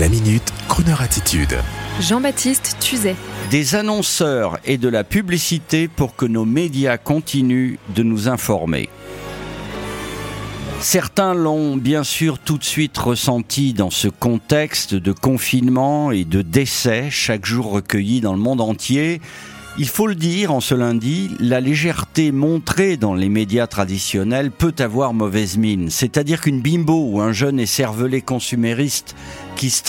La minute, Kroneur attitude. Jean-Baptiste Tuzet. Des annonceurs et de la publicité pour que nos médias continuent de nous informer. Certains l'ont bien sûr tout de suite ressenti dans ce contexte de confinement et de décès chaque jour recueillis dans le monde entier. Il faut le dire, en ce lundi, la légèreté montrée dans les médias traditionnels peut avoir mauvaise mine. C'est-à-dire qu'une bimbo ou un jeune écervelé consumériste qui se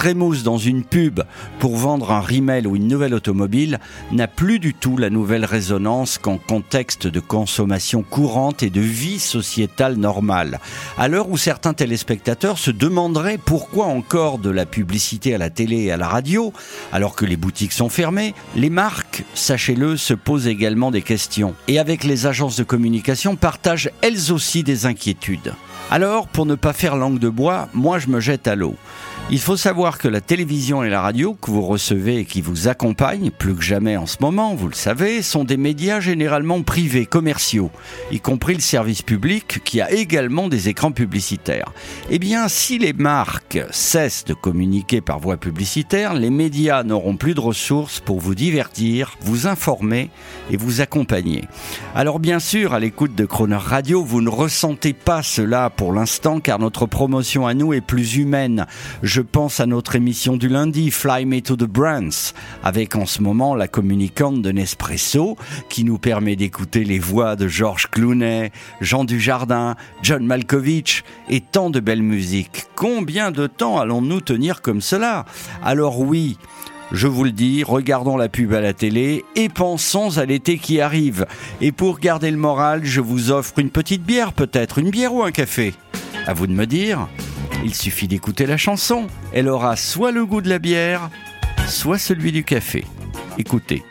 dans une pub pour vendre un rimel ou une nouvelle automobile n'a plus du tout la nouvelle résonance qu'en contexte de consommation courante et de vie sociétale normale. À l'heure où certains téléspectateurs se demanderaient pourquoi encore de la publicité à la télé et à la radio, alors que les boutiques sont fermées, les marques, se posent également des questions. Et avec les agences de communication, partagent elles aussi des inquiétudes. Alors, pour ne pas faire langue de bois, moi je me jette à l'eau. Il faut savoir que la télévision et la radio que vous recevez et qui vous accompagnent, plus que jamais en ce moment, vous le savez, sont des médias généralement privés, commerciaux, y compris le service public qui a également des écrans publicitaires. Eh bien, si les marques cessent de communiquer par voie publicitaire, les médias n'auront plus de ressources pour vous divertir, vous informer et vous accompagner. Alors bien sûr, à l'écoute de Croner Radio, vous ne ressentez pas cela pour l'instant car notre promotion à nous est plus humaine. Pense à notre émission du lundi, Fly Me to the Brands, avec en ce moment la communicante de Nespresso, qui nous permet d'écouter les voix de Georges Clooney, Jean Dujardin, John Malkovich et tant de belles musiques. Combien de temps allons-nous tenir comme cela? Alors oui, je vous le dis, regardons la pub à la télé et pensons à l'été qui arrive. Et pour garder le moral, je vous offre une petite bière peut-être, une bière ou un café. À vous de me dire. Il suffit d'écouter la chanson. Elle aura soit le goût de la bière, soit celui du café. Écoutez.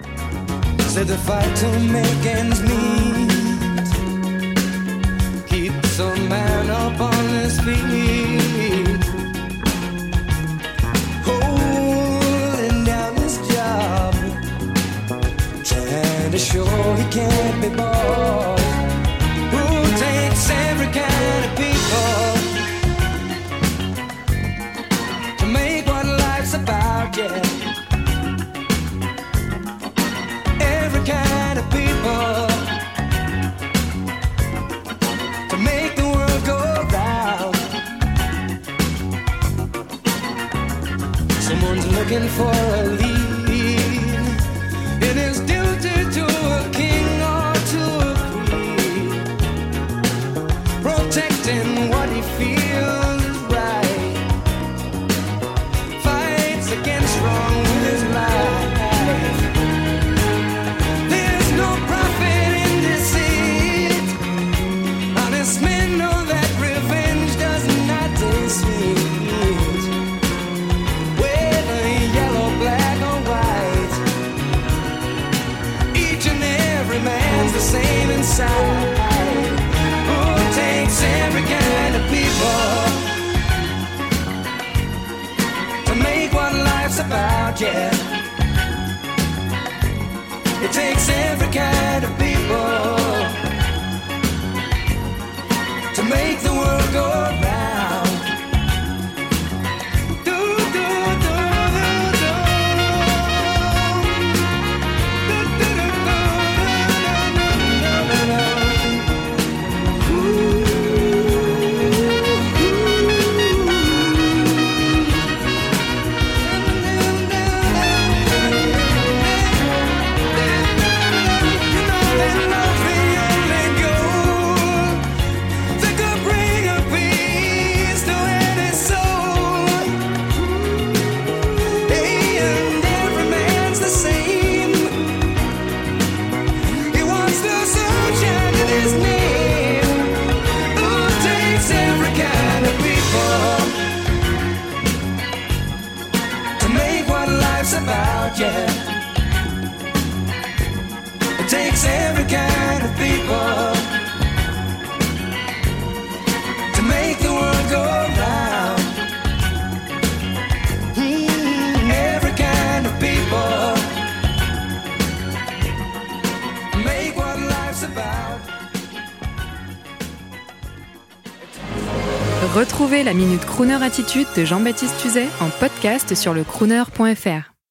To show he can't be bought. Who takes every kind of looking for a lead inside. Who takes every kind of people to make what life's about? Yeah. It takes every kind of people Yeah. It takes every kind of people to make the world go round. Mm, every kind of people make what life's about. Retrouvez la Minute Crooner Attitude de Jean-Baptiste Tuzet en podcast sur le crooner.fr.